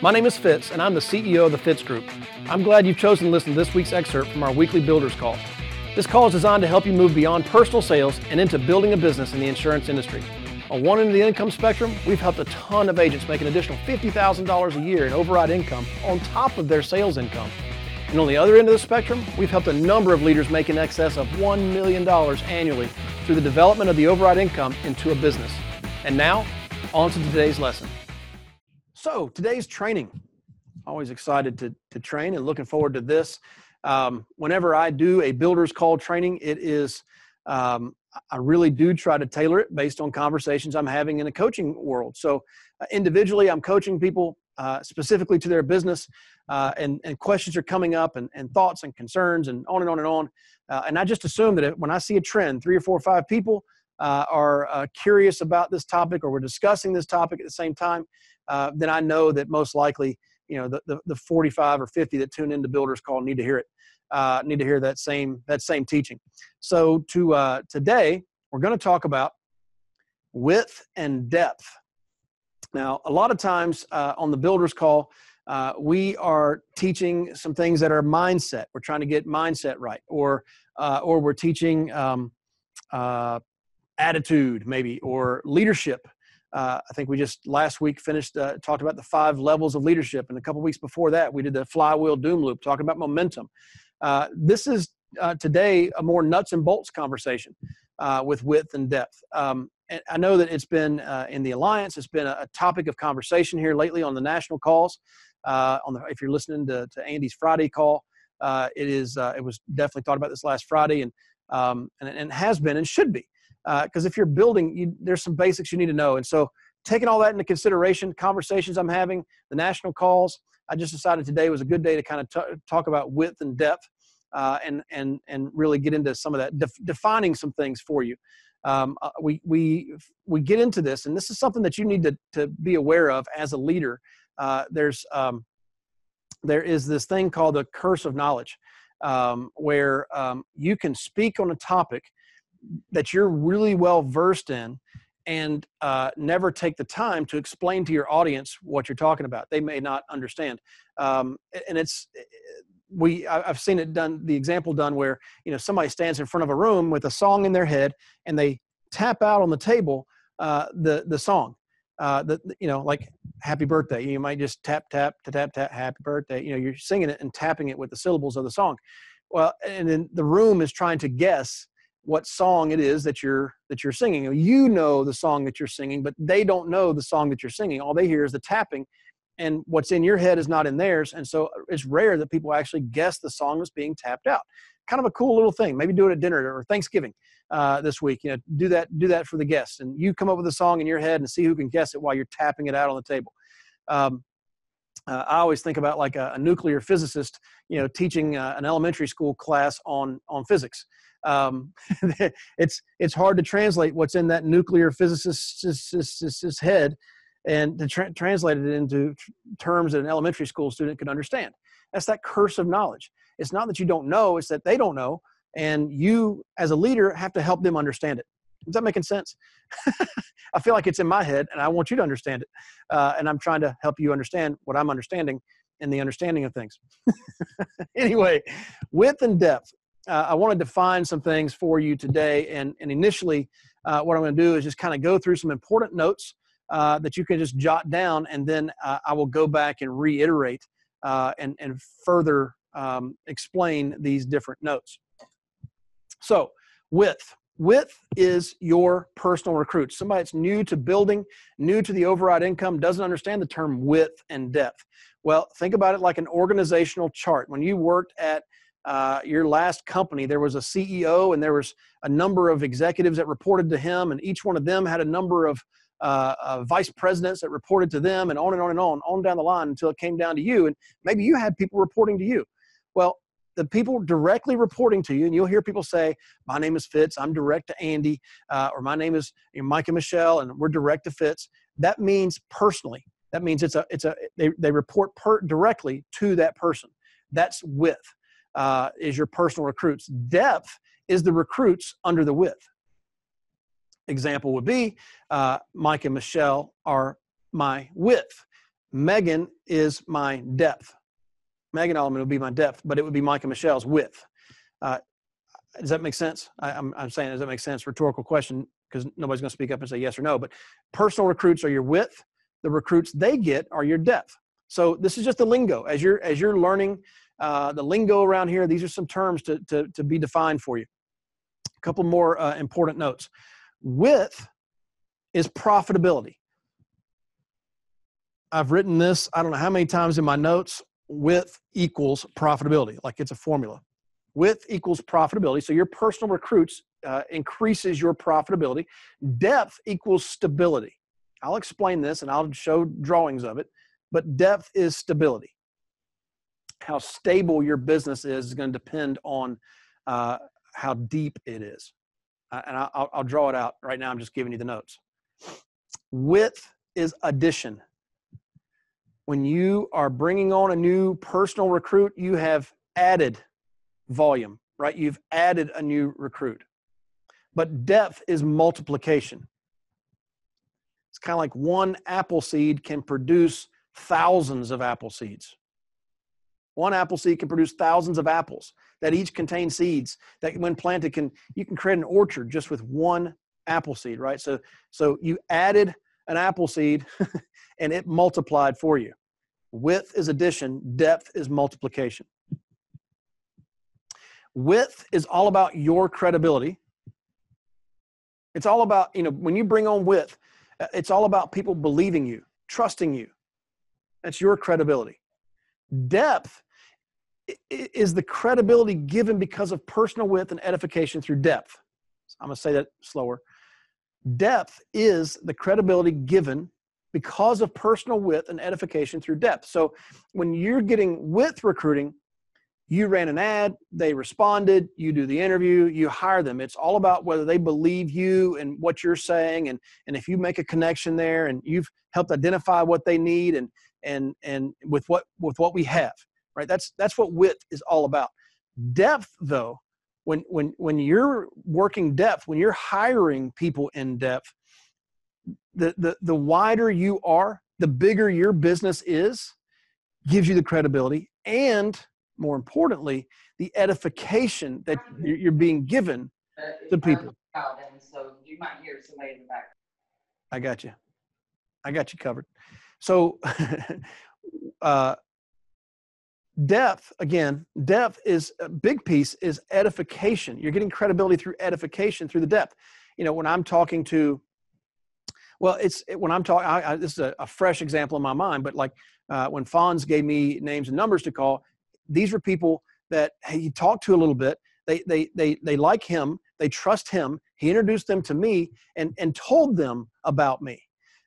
My name is Fitz, and I'm the CEO of the Fitz Group. I'm glad you've chosen to listen to this week's excerpt from our weekly Builders Call. This call is designed to help you move beyond personal sales and into building a business in the insurance industry. On one end of the income spectrum, we've helped a ton of agents make an additional $50,000 a year in override income on top of their sales income. And on the other end of the spectrum, we've helped a number of leaders make in excess of $1 million annually through the development of the override income into a business. And now, on to today's lesson. So, today's training. Always excited to, to train and looking forward to this. Um, whenever I do a builder's call training, it is, um, I really do try to tailor it based on conversations I'm having in the coaching world. So, uh, individually, I'm coaching people uh, specifically to their business, uh, and, and questions are coming up, and, and thoughts and concerns, and on and on and on. Uh, and I just assume that if, when I see a trend, three or four or five people uh, are uh, curious about this topic, or we're discussing this topic at the same time, then I know that most likely you know the, the, the 45 or 50 that tune into builders call need to hear it uh, need to hear that same that same teaching. So to uh, today we're going to talk about width and depth. Now a lot of times uh, on the builders call uh, we are teaching some things that are mindset. We're trying to get mindset right or uh, or we're teaching um, uh, attitude maybe or leadership uh, I think we just last week finished uh, talked about the five levels of leadership, and a couple weeks before that we did the flywheel doom loop, talking about momentum. Uh, this is uh, today a more nuts and bolts conversation uh, with width and depth. Um, and I know that it's been uh, in the alliance, it's been a, topic of conversation here lately on the national calls. on the, if you're listening to, to Andy's Friday call, it is it was definitely thought about this last Friday, and um, and, and has been and should be because uh, if you're building, you, there's some basics you need to know. And so, taking all that into consideration, conversations I'm having, the national calls, I just decided today was a good day to kind of t- talk about width and depth, uh, and and and really get into some of that, def- defining some things for you. Um, uh, we we we get into this, and this is something that you need to to be aware of as a leader. Uh, there's um, there is this thing called the curse of knowledge, um, where um, you can speak on a topic that you're really well versed in and uh, never take the time to explain to your audience what you're talking about. They may not understand, um, and it's we. I've seen it done. The example done where you know somebody stands in front of a room with a song in their head and they tap out on the table uh, the the song. Uh, the you know like happy birthday. You might just tap tap to tap tap happy birthday. You know you're singing it and tapping it with the syllables of the song. Well, and then the room is trying to guess what song it is that you're that you're singing. You know the song that you're singing, but they don't know the song that you're singing. All they hear is the tapping, and what's in your head is not in theirs. And so uh, it's rare that people actually guess the song that's being tapped out. Kind of a cool little thing. Maybe do it at dinner or Thanksgiving uh, this week. You know, do that do that for the guests, and you come up with a song in your head and see who can guess it while you're tapping it out on the table. Um, uh, I always think about like a, a nuclear physicist, you know, teaching uh, an elementary school class on on physics um, it's it's hard to translate what's in that nuclear physicist's head and to tra- translate it into terms that an elementary school student can understand. That's that curse of knowledge. It's not that you don't know; it's that they don't know, and you, as a leader, have to help them understand it. Is that making sense? I feel like it's in my head, and I want you to understand it, uh, and I'm trying to help you understand what I'm understanding and the understanding of things. anyway, width and depth uh, I want to define some things for you today. And, and initially, uh, what I'm going to do is just kind of go through some important notes uh, that you can just jot down, and then uh, I will go back and reiterate uh, and, and further um, explain these different notes. So, width. Width is your personal recruit. Somebody that's new to building, new to the override income, doesn't understand the term width and depth. Well, think about it like an organizational chart. When you worked at uh, your last company, there was a CEO and there was a number of executives that reported to him, and each one of them had a number of uh, uh, vice presidents that reported to them, and on and on and on, on down the line until it came down to you. And maybe you had people reporting to you. Well, the people directly reporting to you, and you'll hear people say, "My name is Fitz. I'm direct to Andy," uh, or "My name is you know, Mike and Michelle, and we're direct to Fitz." That means personally. That means it's a it's a they they report per, directly to that person. That's width uh, is your personal recruits. Depth is the recruits under the width. example would be uh, Mike and Michelle are my width. Megan is my depth. Megan Allman would be my depth, but it would be and Michelle's width. Uh, does that make sense? I, am I'm, I'm saying, does that make sense? Rhetorical question because nobody's going to speak up and say yes or no. But personal recruits are your width. The recruits they get are your depth. So this is just the lingo as you're as you're learning uh, the lingo around here. These are some terms to to, to be defined for you. A couple more uh, important notes. Width is profitability. I've written this I don't know how many times in my notes. Width equals profitability, like it's a formula. Width equals profitability. So your personal recruits uh, increases your profitability. Depth equals stability. I'll explain this and I'll show drawings of it, but depth is stability. How stable your business is is going to depend on uh, how deep it is. Uh, and I'll, I'll draw it out right now. I'm just giving you the notes. Width is addition. When you are bringing on a new personal recruit, you have added volume, right? You've added a new recruit but depth is multiplication. It's kind of like one apple seed can produce thousands of apple seeds. One apple seed can produce thousands of apples that each contain seeds that when planted can you can create an orchard just with one apple seed, right? So so you added an apple seed and it multiplied for you. Width is addition, depth is multiplication. Width is all about your credibility it's all about, you know, when you bring on width, uh, it's all about people believing you, trusting you. That's your credibility. Depth is the credibility given because of personal width and edification through depth. I'm going to say that slower. Depth is the credibility given because of personal width and edification through depth. So when you're getting width recruiting, you ran an ad, they responded, you do the interview, you hire them. It's all about whether they believe you and what you're saying and and if you make a connection there and you've helped identify what they need and and and with what with what we have. Right? That's that's what width is all about. Depth though, when when when you're working depth, when you're hiring people in depth, the the the wider you are, the bigger your business is, gives you the credibility and more importantly, the edification that you're being given to people. So you might hear somebody in the back. I got you. I got you covered. So, uh, depth again depth is a big piece is edification you're getting credibility through edification through the depth you know when i'm talking to well it's when i'm talking I, this is a, a, fresh example in my mind but like uh, when fonz gave me names and numbers to call these are people that he talked to a little bit. They, they, they, they like him. They trust him. He introduced them to me and, and told them about me.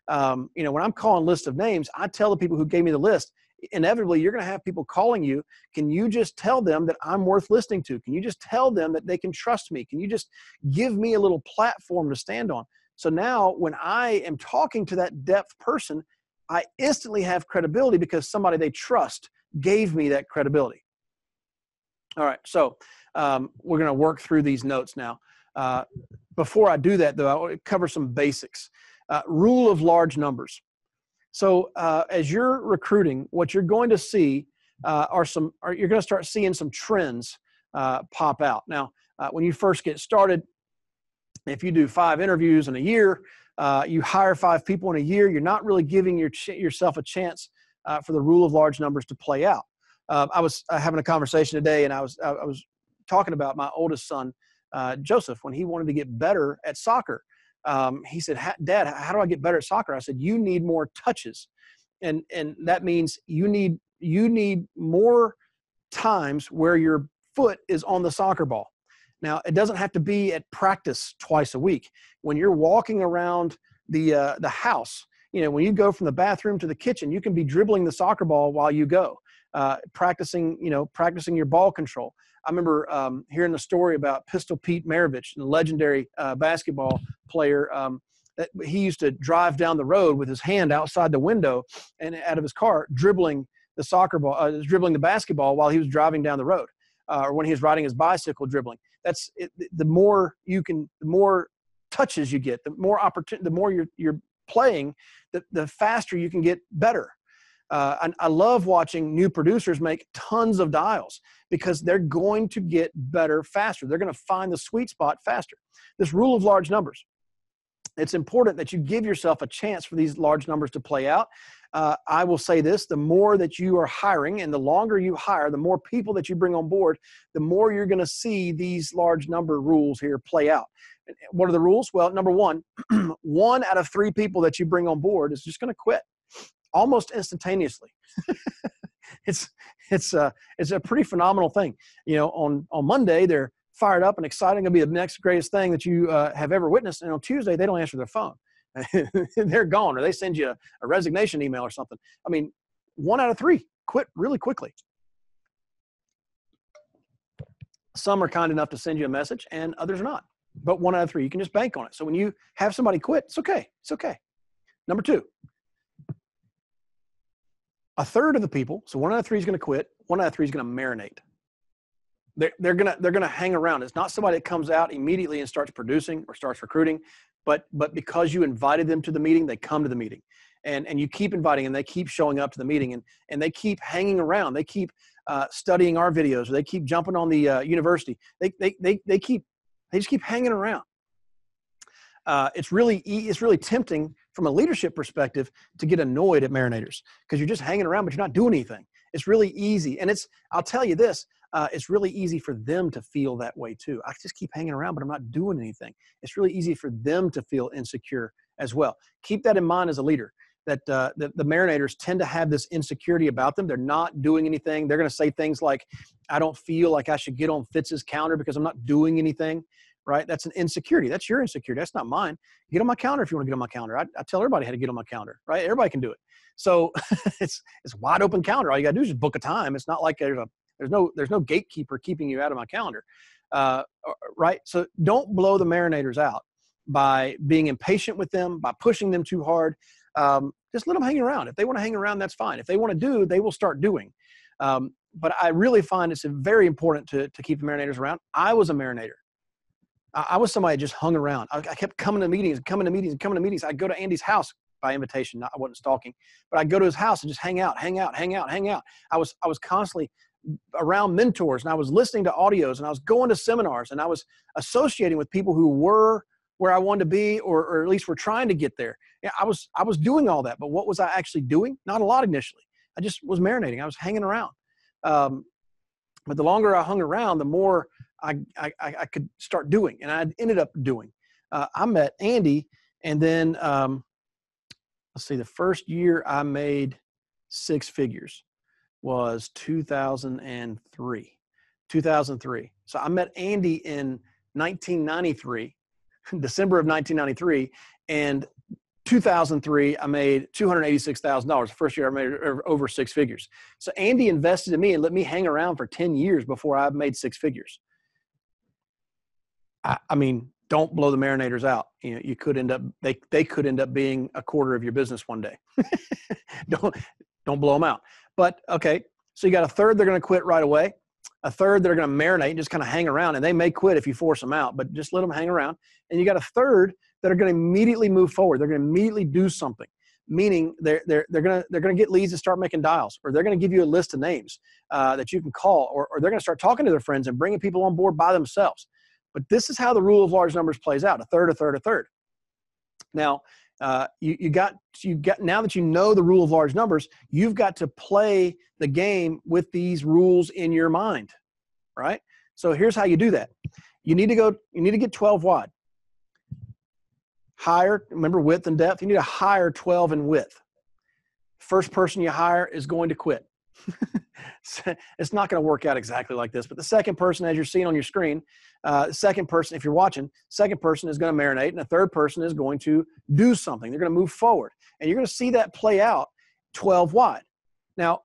Um, you know, when I'm calling list of names, I tell the people who gave me the list, inevitably you're going to have people calling you. Can you just tell them that I'm worth listening to? Can you just tell them that they can trust me? Can you just give me a little platform to stand on? So now when I am talking to that depth person, I instantly have credibility because somebody they trust gave me that credibility. All right, so um, we're going to work through these notes now. Uh, before I do that, though, I want to cover some basics. Uh, rule of large numbers. So uh, as you're recruiting, what you're going to see uh, are some, are, you're going to start seeing some trends uh, pop out. Now, uh, when you first get started, if you do five interviews in a year, you hire five people in a year, you're not really giving your ch- yourself a chance uh, for the rule of large numbers to play out. Uh, I was uh, having a conversation today, and I was I, was talking about my oldest son, uh, Joseph, when he wanted to get better at soccer. Um, he said, "Dad, how do I get better at soccer?" I said, "You need more touches, and and that means you need you need more times where your foot is on the soccer ball." Now, it doesn't have to be at practice twice a week. When you're walking around the uh, the house, you know, when you go from the bathroom to the kitchen, you can be dribbling the soccer ball while you go, uh, practicing, you know, practicing your ball control. I remember um, hearing the story about Pistol Pete Maravich, the legendary uh, basketball player. Um, that he used to drive down the road with his hand outside the window and out of his car, dribbling the soccer ball, uh, dribbling the basketball while he was driving down the road, uh, or when he was riding his bicycle, dribbling. That's it, the more you can, the more touches you get, the more opportunity, the more you're you're playing, the, the faster you can get better. Uh, I love watching new producers make tons of dials because they're going to get better faster. They're going to find the sweet spot faster. This rule of large numbers. It's important that you give yourself a chance for these large numbers to play out. Uh, I will say this the more that you are hiring and the longer you hire, the more people that you bring on board, the more you're going to see these large number rules here play out. What are the rules? Well, number one, one out of three people that you bring on board is just going to quit almost instantaneously. it's it's a uh, it's a pretty phenomenal thing. You know, on on Monday they're fired up and excited, going to be the next greatest thing that you uh, have ever witnessed, and on Tuesday they don't answer their phone. they're gone, or they send you a, a resignation email or something. I mean, one out of three quit really quickly. Some are kind enough to send you a message, and others are not. But one out of three, you can just bank on it. So when you have somebody quit, it's okay. It's okay. Number two, a third of the people, so one out of three is going to quit, one out of three is going to marinate. They're, they're going to they're going to hang around. It's not somebody that comes out immediately and starts producing or starts recruiting, but but because you invited them to the meeting, they come to the meeting, and and you keep inviting and they keep showing up to the meeting, and and they keep hanging around. They keep uh, studying our videos, they keep jumping on the uh, university. They, they they they keep they just keep hanging around. Uh, it's really it's really tempting from a leadership perspective to get annoyed at marinators because you're just hanging around but you're not doing anything. It's really easy and it's i'll tell you this uh, it's really easy for them to feel that way too. I just keep hanging around but i'm not doing anything. It's really easy for them to feel insecure as well. Keep that in mind as a leader that uh, the, the marinators tend to have this insecurity about them. They're not doing anything. They're going to say things like i don't feel like i should get on fitz's counter because i'm not doing anything right? That's an insecurity. That's your insecurity. That's not mine. Get on my calendar if you want to get on my calendar. I, I tell everybody how to get on my calendar, right? Everybody can do it. So it's it's wide open calendar. All you got to do is just book a time. It's not like there's a there's no there's no gatekeeper keeping you out of my calendar, uh, uh right? So don't blow the marinators out by being impatient with them, by pushing them too hard. Um, just let them hang around. If they want to hang around, that's fine. If they want to do, they will start doing. Um, but I really find it's very important to, to keep the marinators around. I was a marinator. I was somebody that just hung around. I, I kept coming to meetings, coming to meetings, coming to meetings. I'd go to Andy's house by invitation. Not, I wasn't stalking, but I'd go to his house and just hang out, hang out, hang out, hang out. I was I was constantly around mentors and I was listening to audios and I was going to seminars and I was associating with people who were where I wanted to be or, or at least were trying to get there. Yeah, I was I was doing all that, but what was I actually doing? Not a lot initially. I just was marinating. I was hanging around. Um, but the longer I hung around, the more I, I, I could start doing, and I ended up doing. Uh, I met Andy, and then um, let's see, the first year I made six figures was 2003. 2003. So I met Andy in 1993, December of 1993, and 2003, I made $286,000. First year I made over six figures. So Andy invested in me and let me hang around for 10 years before I made six figures. I, I mean, don't blow the marinators out. You know, you could end up they they could end up being a quarter of your business one day. don't don't blow them out. But okay, so you got a third they're going to quit right away. A third they're going to marinate and just kind of hang around, and they may quit if you force them out, but just let them hang around. And you got a third that are going to immediately move forward. They're going to immediately do something. Meaning they're they're they're going to they're going to get leads and start making dials, or they're going to give you a list of names uh, that you can call, or, or they're going to start talking to their friends and bringing people on board by themselves. But this is how the rule of large numbers plays out: a third, a third, a third. Now, uh, you, you got you got now that you know the rule of large numbers, you've got to play the game with these rules in your mind, right? So here's how you do that: you need to go, you need to get 12 wide. higher. remember width and depth. You need to hire 12 in width. First person you hire is going to quit. it's not going to work out exactly like this. But the second person, as you're seeing on your screen, uh, second person, if you're watching, second person is going to marinate, and a third person is going to do something. They're going to move forward, and you're going to see that play out 12 wide. Now,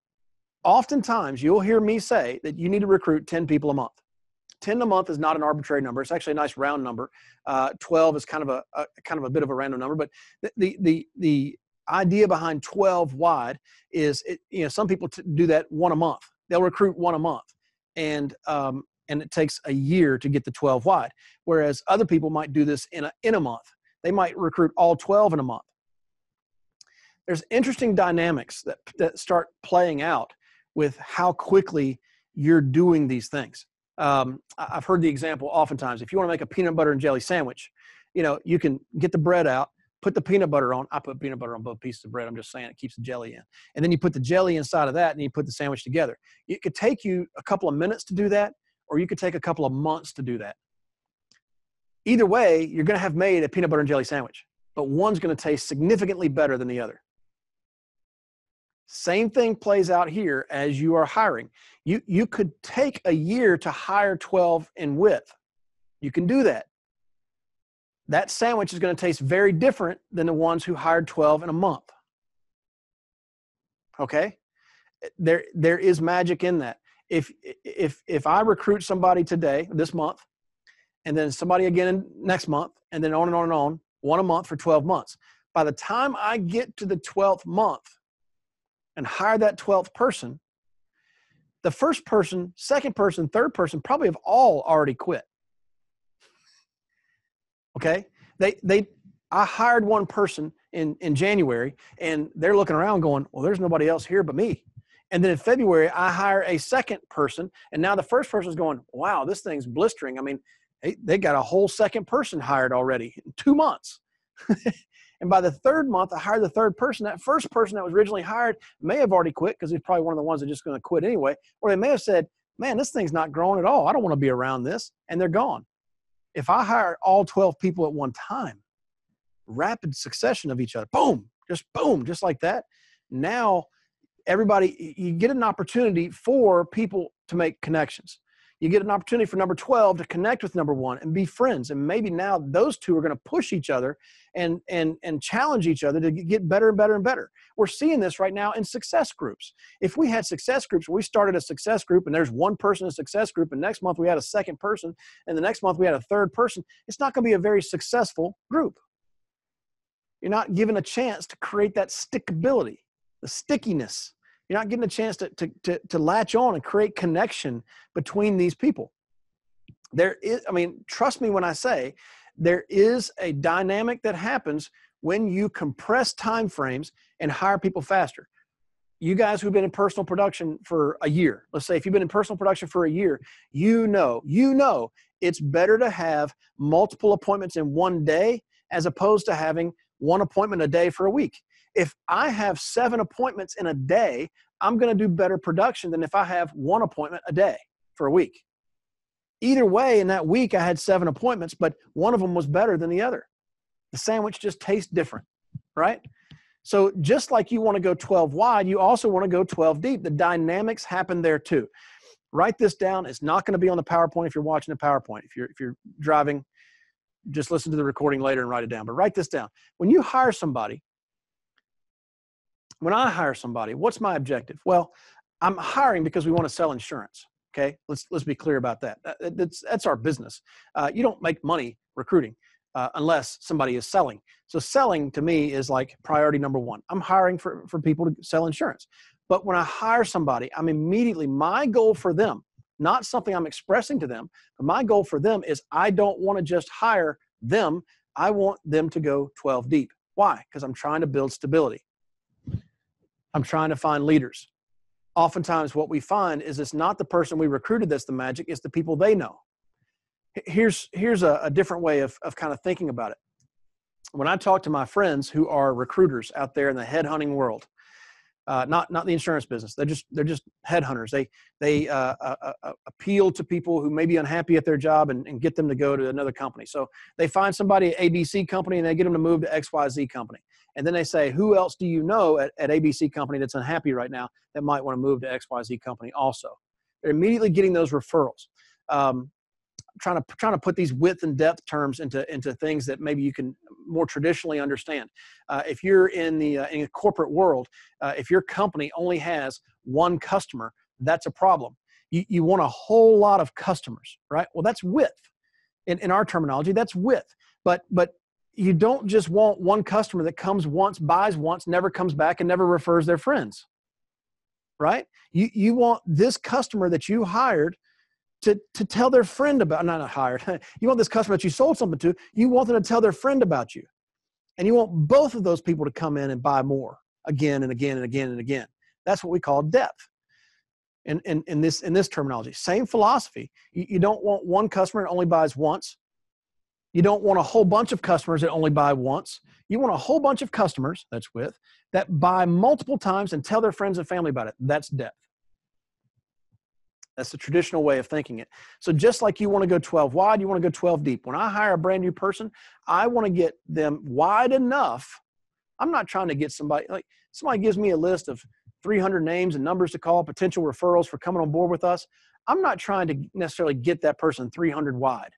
oftentimes you'll hear me say that you need to recruit 10 people a month. 10 a month is not an arbitrary number. It's actually a nice round number. Uh, 12 is kind of a, a, kind of a bit of a random number, but the the the, the idea behind 12 wide is it, you know some people t- do that one a month they'll recruit one a month and um, and it takes a year to get the 12 wide. Whereas other people might do this in a, in a month. They might recruit all 12 in a month. There's interesting dynamics that, that start playing out with how quickly you're doing these things. Um, I've heard the example oftentimes. If you want to make a peanut butter and jelly sandwich, you know, you can get the bread out, put the peanut butter on. I put peanut butter on both pieces of bread. I'm just saying it keeps the jelly in. And then you put the jelly inside of that and you put the sandwich together. It could take you a couple of minutes to do that, or you could take a couple of months to do that. Either way, you're going to have made a peanut butter and jelly sandwich, but one's going to taste significantly better than the other. Same thing plays out here as you are hiring. You, you could take a year to hire 12 in width. You can do that. That sandwich is going to taste very different than the ones who hired 12 in a month. Okay? There, there is magic in that. If, if, if I recruit somebody today, this month, and then somebody again next month, and then on and on and on, one a month for 12 months. By the time I get to the 12th month, and hire that 12th person, the first person, second person, third person probably have all already quit. Okay? They they I hired one person in in January and they're looking around going, "Well, there's nobody else here but me." And then in February, I hire a second person and now the first person is going, "Wow, this thing's blistering." I mean, they, they got a whole second person hired already in 2 months. And by the third month, I hired the third person. That first person that was originally hired may have already quit because he's probably one of the ones that just going to quit anyway. Or they may have said, man, this thing's not growing at all. I don't want to be around this. And they're gone. If I hire all 12 people at one time, rapid succession of each other, boom, just boom, just like that. Now, everybody, you get an opportunity for people to make connections you get an opportunity for number 12 to connect with number one and be friends. And maybe now those two are going to push each other and and and challenge each other to get better and better and better. We're seeing this right now in success groups. If we had success groups we started a success group and there's one person in a success group and next month we had a second person and the next month we had a third person it's not going to be a very successful group. You're not given a chance to create that stickability the stickiness you're not getting a chance to, to, to, to latch on and create connection between these people. There is, I mean, trust me when I say there is a dynamic that happens when you compress time frames and hire people faster. You guys who've been in personal production for a year, let's say if you've been in personal production for a year, you know, you know it's better to have multiple appointments in one day as opposed to having one appointment a day for a week if I have seven appointments in a day, I'm going to do better production than if I have one appointment a day for a week. Either way, in that week, I had seven appointments, but one of them was better than the other. The sandwich just tastes different, right? So, just like you want to go 12 wide, you also want to go 12 deep. The dynamics happen there too. Write this down. It's not going to be on the PowerPoint if you're watching the PowerPoint. If you're, if you're driving, just listen to the recording later and write it down. But write this down. When you hire somebody, when I hire somebody, what's my objective? Well, I'm hiring because we want to sell insurance. Okay, let's let's be clear about that. That's that's our business. Uh, you don't make money recruiting uh, unless somebody is selling. So selling to me is like priority number one. I'm hiring for for people to sell insurance. But when I hire somebody, I'm immediately my goal for them, not something I'm expressing to them, but my goal for them is I don't want to just hire them. I want them to go 12 deep. Why? Because I'm trying to build stability. I'm trying to find leaders. Oftentimes, what we find is it's not the person we recruited that's the magic, it's the people they know. Here's, here's a, a different way of, of kind of thinking about it. When I talk to my friends who are recruiters out there in the headhunting world, uh, not not the insurance business. They're just they're just headhunters. They they uh, uh, uh, uh appeal to people who may be unhappy at their job and, and, get them to go to another company. So they find somebody at ABC company and they get them to move to XYZ company. And then they say, who else do you know at, at ABC company that's unhappy right now that might want to move to XYZ company also? They're immediately getting those referrals. Um, trying to trying to put these width and depth terms into into things that maybe you can more traditionally understand. Uh, if you're in the uh, in the corporate world, uh, if your company only has one customer, that's a problem. You, you want a whole lot of customers, right? Well, that's width. In, in our terminology, that's width. But but you don't just want one customer that comes once, buys once, never comes back, and never refers their friends. Right? You, you want this customer that you hired to, to tell their friend about, not, hired, you want this customer that you sold something to, you want them to tell their friend about you. And you want both of those people to come in and buy more again and again and again and again. That's what we call depth. In, in, in this in this terminology, same philosophy. You, you don't want one customer that only buys once. You don't want a whole bunch of customers that only buy once. You want a whole bunch of customers, that's with, that buy multiple times and tell their friends and family about it. That's depth. That's the traditional way of thinking it. So just like you want to go 12 wide, you want to go 12 deep. When I hire a brand new person, I want to get them wide enough. I'm not trying to get somebody like somebody gives me a list of 300 names and numbers to call, potential referrals for coming on board with us. I'm not trying to necessarily get that person 300 wide.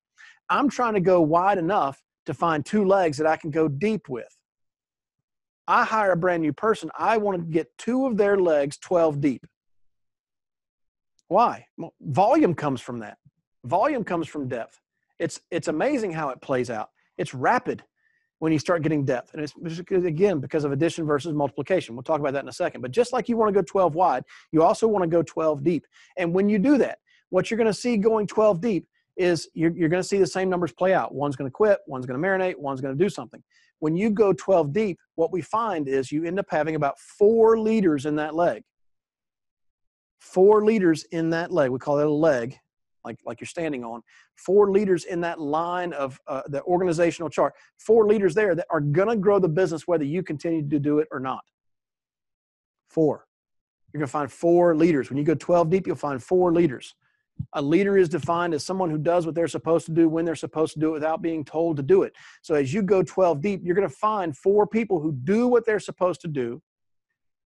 I'm trying to go wide enough to find two legs that I can go deep with. I hire a brand new person, I want to get two of their legs 12 deep. Why? Well, volume comes from that. Volume comes from depth. It's it's amazing how it plays out. It's rapid when you start getting depth, and it's again because of addition versus multiplication. We'll talk about that in a second. But just like you want to go 12 wide, you also want to go 12 deep. And when you do that, what you're going to see going 12 deep is you're, you're going to see the same numbers play out. One's going to quit, one's going to marinate, one's going to do something. When you go 12 deep, what we find is you end up having about four leaders in that leg four leaders in that leg. We call it a leg, like, like you're standing on. Four leaders in that line of uh, the organizational chart. Four leaders there that are going to grow the business whether you continue to do it or not. Four. You're going to find four leaders. When you go 12 deep, you'll find four leaders. A leader is defined as someone who does what they're supposed to do when they're supposed to do it without being told to do it. So as you go 12 deep, you're going to find four people who do what they're supposed to do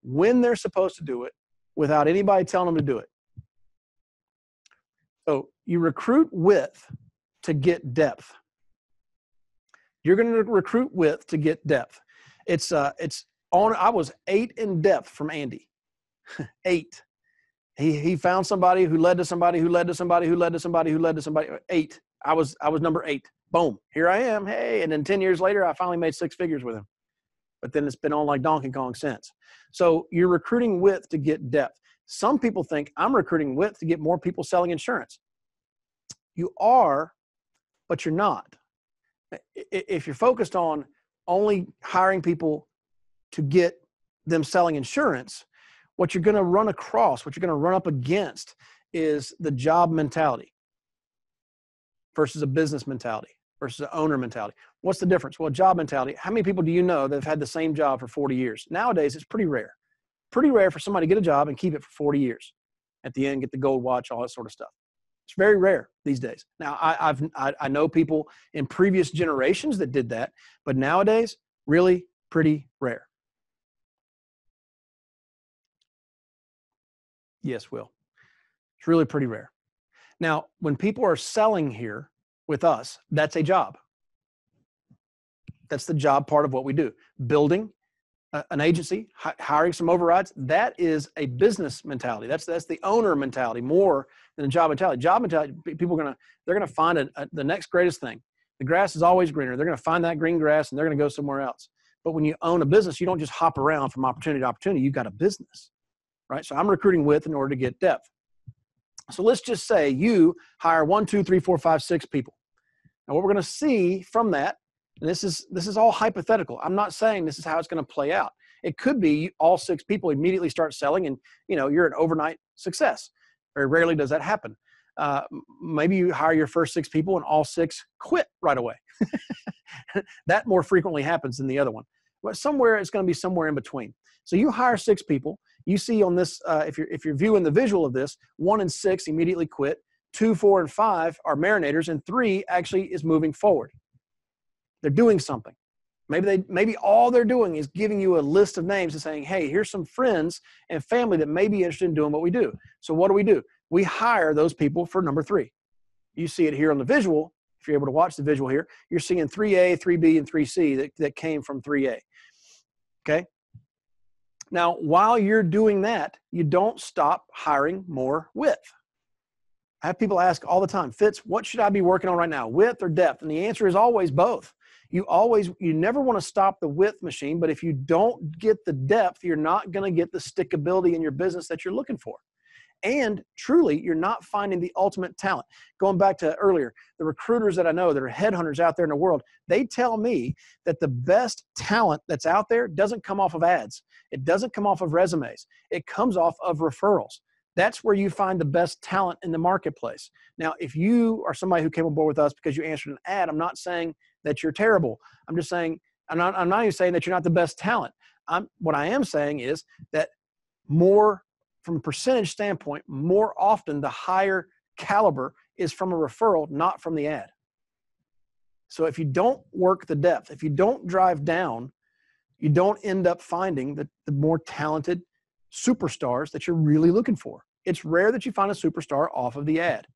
when they're supposed to do it without anybody telling them to do it. So you recruit width to get depth. You're going to recruit width to get depth. It's uh, it's on. I was eight in depth from Andy. eight. He he found somebody who led to somebody who led to somebody who led to somebody who led to somebody. Eight. I was I was number eight. Boom. Here I am. Hey, and then ten years later, I finally made six figures with him but then it's been on like Donkey Kong since. So you're recruiting width to get depth. Some people think I'm recruiting width to get more people selling insurance. You are, but you're not. If you're focused on only hiring people to get them selling insurance, what you're going to run across, what you're going to run up against is the job mentality versus a business mentality versus the owner mentality. What's the difference? Well, job mentality. How many people do you know that have had the same job for 40 years? Nowadays, it's pretty rare. Pretty rare for somebody to get a job and keep it for 40 years. At the end, get the gold watch, all that sort of stuff. It's very rare these days. Now, I, I've I, I know people in previous generations that did that, but nowadays, really pretty rare. Yes, Will. It's really pretty rare. Now, when people are selling here, with us, that's a job. That's the job part of what we do. Building an agency, hi- hiring some overrides, that is a business mentality. That's that's the owner mentality more than a job mentality. Job mentality, people are gonna they're gonna find a, a, the next greatest thing. The grass is always greener. They're gonna find that green grass and they're gonna go somewhere else. But when you own a business, you don't just hop around from opportunity to opportunity. You've got a business, right? So I'm recruiting width in order to get depth. So let's just say you hire one, two, three, four, five, six people. And what we're going to see from that, and this is this is all hypothetical. I'm not saying this is how it's going to play out. It could be all six people immediately start selling, and you know you're an overnight success. Very rarely does that happen. Uh, maybe you hire your first six people and all six quit right away. that more frequently happens than the other one. But somewhere it's going to be somewhere in between. So you hire six people. You see on this, uh, if you're if you're viewing the visual of this, one in six immediately quit two, four, and five are marinators, and three actually is moving forward. They're doing something. Maybe they maybe all they're doing is giving you a list of names and saying, hey, here's some friends and family that may be interested in doing what we do. So what do we do? We hire those people for number three. You see it here on the visual. If you're able to watch the visual here, you're seeing 3A, 3B, and 3C that, that came from 3A. Okay. Now, while you're doing that, you don't stop hiring more width. I have people ask all the time, Fitz, what should I be working on right now, width or depth? And the answer is always both. You always, you never want to stop the width machine, but if you don't get the depth, you're not going to get the stickability in your business that you're looking for. And truly, you're not finding the ultimate talent. Going back to earlier, the recruiters that I know that are headhunters out there in the world, they tell me that the best talent that's out there doesn't come off of ads, it doesn't come off of resumes, it comes off of referrals. That's where you find the best talent in the marketplace. Now, if you are somebody who came aboard with us because you answered an ad, I'm not saying that you're terrible. I'm just saying, I'm not, I'm not even saying that you're not the best talent. I'm, what I am saying is that more, from a percentage standpoint, more often the higher caliber is from a referral, not from the ad. So if you don't work the depth, if you don't drive down, you don't end up finding the, the more talented superstars that you're really looking for. It's rare that you find a superstar off of the ad.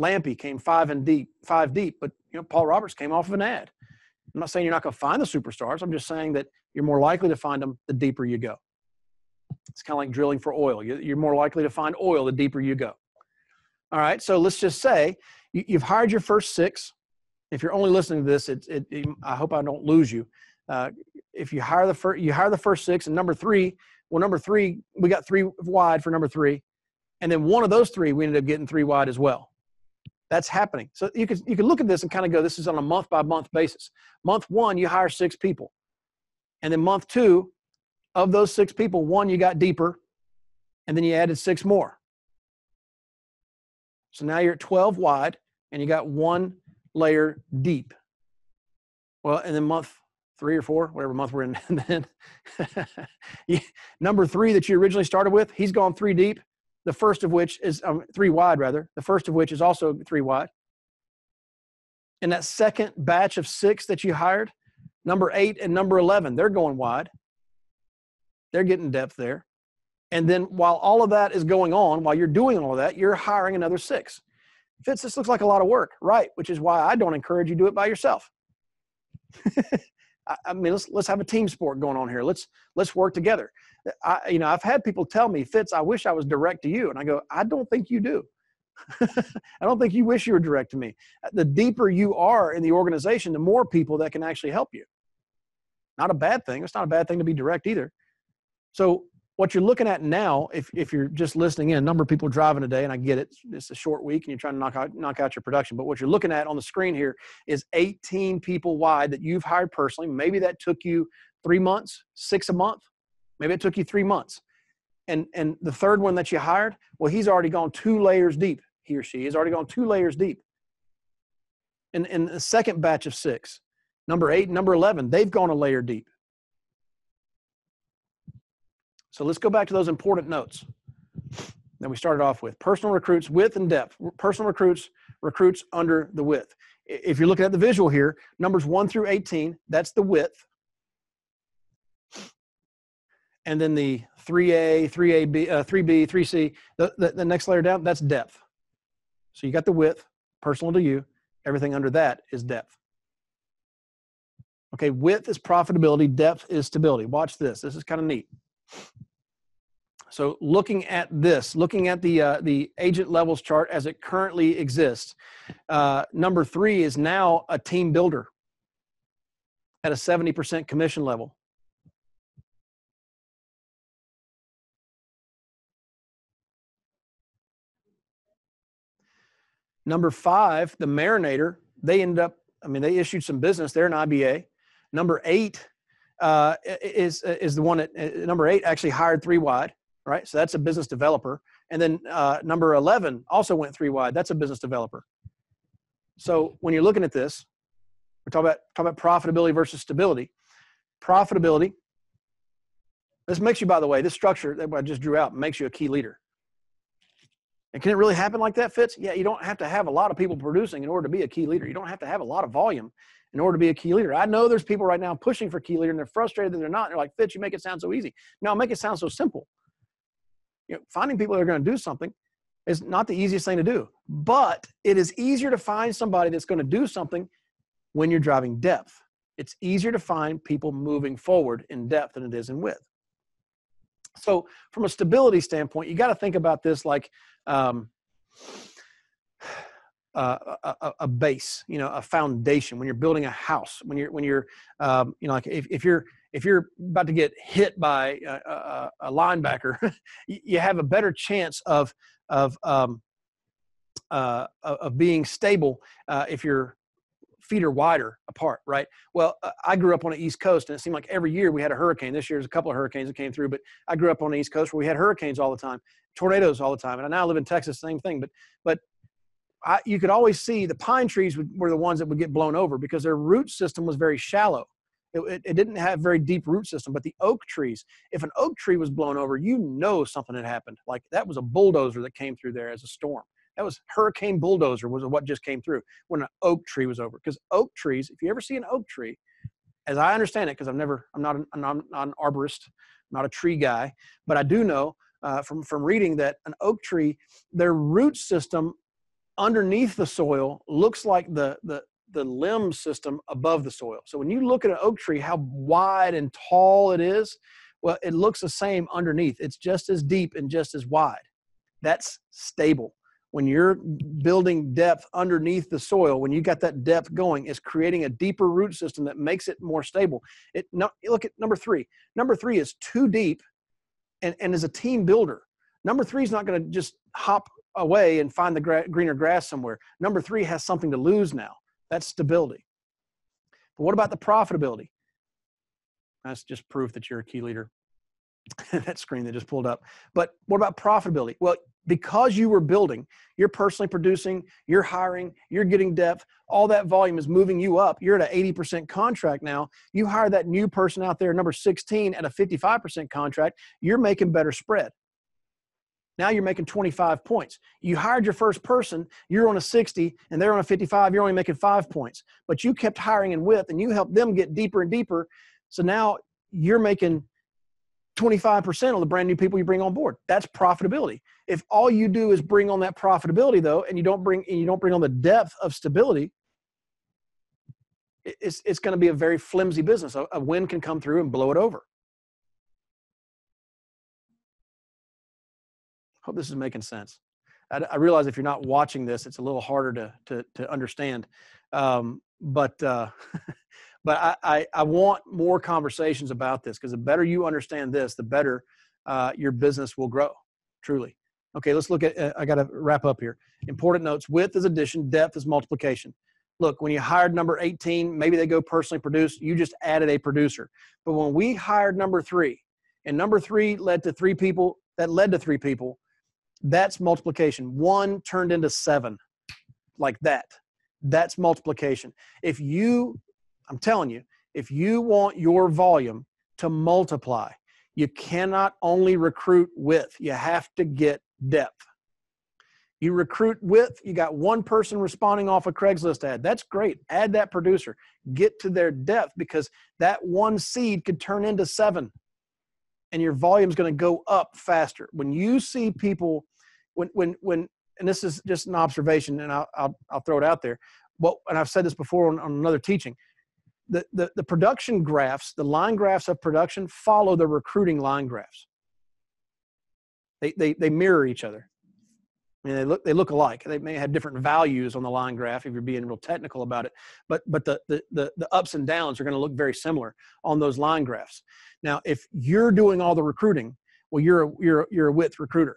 Lampe came five and deep, five deep, but you know Paul Roberts came off of an ad. I'm not saying you're not going to find the superstars. I'm just saying that you're more likely to find them the deeper you go. It's kind of like drilling for oil. You're more likely to find oil the deeper you go. All right, so let's just say you've hired your first six. If you're only listening to this, it, it, it I hope I don't lose you. Uh, if you hire the first, you hire the first six, and number three, well, number three, we got three wide for number three. And then one of those three, we ended up getting three wide as well. That's happening. So you can, you can look at this and kind of go, this is on a month by month basis. Month one, you hire six people. And then month two, of those six people, one you got deeper, and then you added six more. So now you're at 12 wide, and you got one layer deep. Well, and then month three or four, whatever month we're in. Then number three that you originally started with, he's gone three deep. The first of which is um, three wide, rather. The first of which is also three wide. And that second batch of six that you hired, number eight and number 11, they're going wide. They're getting depth there. And then while all of that is going on, while you're doing all of that, you're hiring another six. Fitz, this looks like a lot of work, right? Which is why I don't encourage you to do it by yourself. I mean, let's let's have a team sport going on here. Let's let's work together. I, you know, I've had people tell me, Fitz, I wish I was direct to you, and I go, I don't think you do. I don't think you wish you were direct to me. The deeper you are in the organization, the more people that can actually help you. Not a bad thing. It's not a bad thing to be direct either. So what you're looking at now, if, if you're just listening in, a number of people driving today, and I get it, it's a short week and you're trying to knock out, knock out your production. But what you're looking at on the screen here is 18 people wide that you've hired personally. Maybe that took you three months, six a month. Maybe it took you three months. And, and the third one that you hired, well, he's already gone two layers deep. He or she has already gone two layers deep. And, and the second batch of six, number eight, number 11, they've gone a layer deep. So let's go back to those important notes that we started off with. Personal recruits width and depth. Personal recruits recruits under the width. If you're looking at the visual here, numbers 1 through 18, that's the width. And then the 3A, 3AB, uh, 3B, 3C, the, the, the next layer down, that's depth. So you got the width, personal to you. Everything under that is depth. Okay, width is profitability, depth is stability. Watch this. This is kind of neat. So looking at this, looking at the uh, the agent levels chart as it currently exists, uh, number three is now a team builder at a 70% commission level. Number five, the Marinator, they ended up, I mean, they issued some business. They're an IBA. Number eight uh, is, is the one that, uh, number eight actually hired three wide right? So that's a business developer. And then uh, number 11 also went three wide. That's a business developer. So when you're looking at this, we're talking about, talking about profitability versus stability. Profitability, this makes you, by the way, this structure that I just drew out makes you a key leader. And can it really happen like that, Fitz? Yeah, you don't have to have a lot of people producing in order to be a key leader. You don't have to have a lot of volume in order to be a key leader. I know there's people right now pushing for key leader and they're frustrated that they're not. They're like, Fitz, you make it sound so easy. No, make it sound so simple you know, finding people that are going to do something is not the easiest thing to do, but it is easier to find somebody that's going to do something when you're driving depth. It's easier to find people moving forward in depth than it is in width. So, from a stability standpoint, you got to think about this like um, uh, a, a, base, you know, a foundation. When you're building a house, when you're when you're, um, you know, like if, if you're if you're about to get hit by a, a, a linebacker, you have a better chance of of um, uh, of being stable uh, if your feet are wider apart, right? Well, uh, I grew up on the East Coast, and it seemed like every year we had a hurricane. This year, there's a couple of hurricanes that came through, but I grew up on the East Coast where we had hurricanes all the time, tornadoes all the time, and I now live in Texas, same thing. But but I, you could always see the pine trees were the ones that would get blown over because their root system was very shallow. It, it, didn't have very deep root system. But the oak trees, if an oak tree was blown over, you know something had happened. Like that was a bulldozer that came through there as a storm. That was hurricane bulldozer was what just came through when an oak tree was over. Because oak trees, if you ever see an oak tree, as I understand it, because I've never, I'm not an, I'm not an arborist, not a tree guy, but I do know uh, from from reading that an oak tree, their root system underneath the soil looks like the the the limb system above the soil. So when you look at an oak tree, how wide and tall it is, well, it looks the same underneath. It's just as deep and just as wide. That's stable. When you're building depth underneath the soil, when you got that depth going, it's creating a deeper root system that makes it more stable. It look at number three. Number three is too deep, and, and is a team builder. Number three is not going to just hop away and find the gra- greener grass somewhere. Number three has something to lose now. That's stability. But what about the profitability? That's just proof that you're a key leader. that screen that just pulled up. But what about profitability? Well, because you were building, you're personally producing, you're hiring, you're getting depth, all that volume is moving you up. You're at an 80% contract now. You hire that new person out there, number 16, at a 55% contract, you're making better spread. Now you're making 25 points. You hired your first person, you're on a 60, and they're on a 55, you're only making five points. But you kept hiring in width and you helped them get deeper and deeper. So now you're making 25% on the brand new people you bring on board. That's profitability. If all you do is bring on that profitability though, and you don't bring and you don't bring on the depth of stability, it's, it's going to be a very flimsy business. A, a wind can come through and blow it over. Hope this is making sense. I, I, realize if you're not watching this, it's a little harder to to, to understand. Um, but uh, but I, I, I want more conversations about this because the better you understand this, the better uh, your business will grow. Truly. Okay, let's look at. Uh, I got to wrap up here. Important notes: width is addition, depth is multiplication. Look, when you hired number 18, maybe they go personally produce. You just added a producer. But when we hired number three, and number three led to three people, that led to three people that's multiplication. One turned into seven, like that. That's multiplication. If you, I'm telling you, if you want your volume to multiply, you cannot only recruit width, you have to get depth. You recruit width, you got one person responding off a Craigslist ad. That's great. Add that producer. Get to their depth because that one seed could turn into seven and your volume is going to go up faster. When you see people, when when when, and this is just an observation, and I'll I'll, I'll throw it out there. Well, and I've said this before on, on another teaching. The, the, the production graphs, the line graphs of production follow the recruiting line graphs. They, they, they mirror each other. I mean, they look they look alike. They may have different values on the line graph if you're being real technical about it, but but the the the, the ups and downs are going to look very similar on those line graphs. Now, if you're doing all the recruiting, well, you're a, you're you're a width recruiter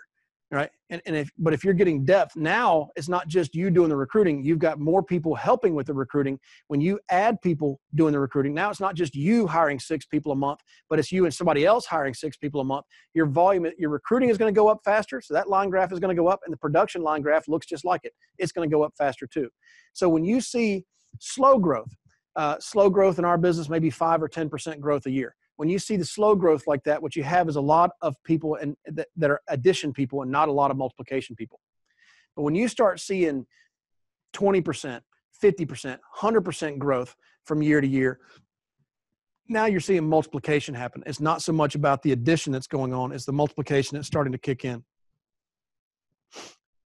right? And, and if but if you're getting depth now it's not just you doing the recruiting you've got more people helping with the recruiting. When you add people doing the recruiting now it's not just you hiring six people a month but it's you and somebody else hiring six people a month. Your volume your recruiting is going to go up faster so that line graph is going to go up and the production line graph looks just like it. It's going to go up faster too. So when you see slow growth uh, slow growth in our business maybe 5 or 10% growth a year when you see the slow growth like that, what you have is a lot of people and that, that are addition people and not a lot of multiplication people. But when you start seeing 20%, 50%, 100% growth from year to year, now you're seeing multiplication happen. It's not so much about the addition that's going on, it's the multiplication that's starting to kick in.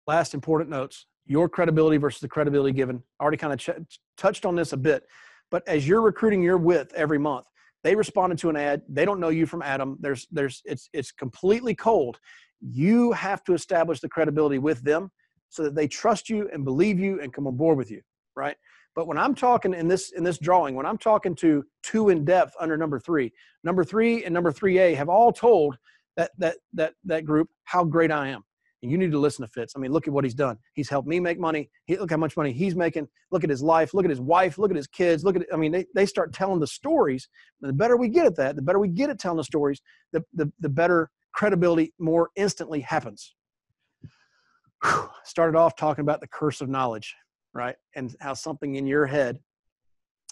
Last important notes your credibility versus the credibility given. I already kind of ch- touched on this a bit, but as you're recruiting your width every month, they responded to an ad. They don't know you from Adam. There's, there's, it's, it's completely cold. You have to establish the credibility with them so that they trust you and believe you and come on board with you, right? But when I'm talking in this in this drawing, when I'm talking to two in depth under number three, number three and number three A have all told that that that that group how great I am. And you need to listen to Fitz. I mean, look at what he's done. He's helped me make money. He, look how much money he's making. Look at his life. Look at his wife. Look at his kids. Look at, I mean, they, they start telling the stories. The better we get at that, the better we get at telling the stories, the, the, the better credibility more instantly happens. Whew. Started off talking about the curse of knowledge, right? And how something in your head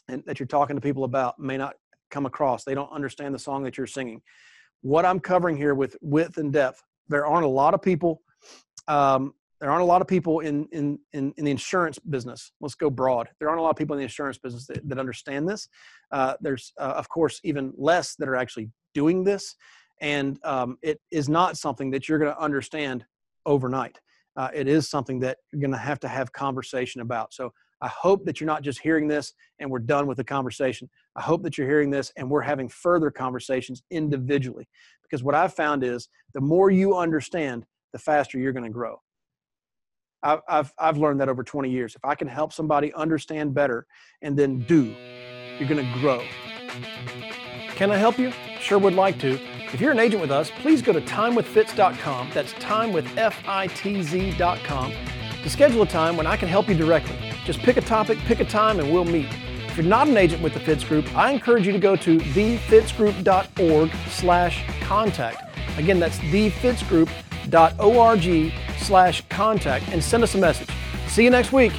and that you're talking to people about may not come across. They don't understand the song that you're singing. What I'm covering here with width and depth, there aren't a lot of people um, there aren't a lot of people in, in, in, in, the insurance business. Let's go broad. There aren't a lot of people in the insurance business that, that understand this. Uh, there's, uh, of course, even less that are actually doing this. And um, it is not something that you're going to understand overnight. Uh, it is something that you're going to have to have conversation about. So I hope that you're not just hearing this and we're done with the conversation. I hope that you're hearing this and we're having further conversations individually. Because what I've found is the more you understand, the faster you're going to grow. I've, I've, learned that over 20 years. If I can help somebody understand better and then do, you're going to grow. Can I help you? Sure would like to. If you're an agent with us, please go to timewithfitz.com. That's timewithfitz.com to schedule a time when I can help you directly. Just pick a topic, pick a time, and we'll meet. If you're not an agent with the Fitz Group, I encourage you to go to thefitzgroup.org slash contact. Again, that's thefitzgroup.org slash contact and send us a message. See you next week.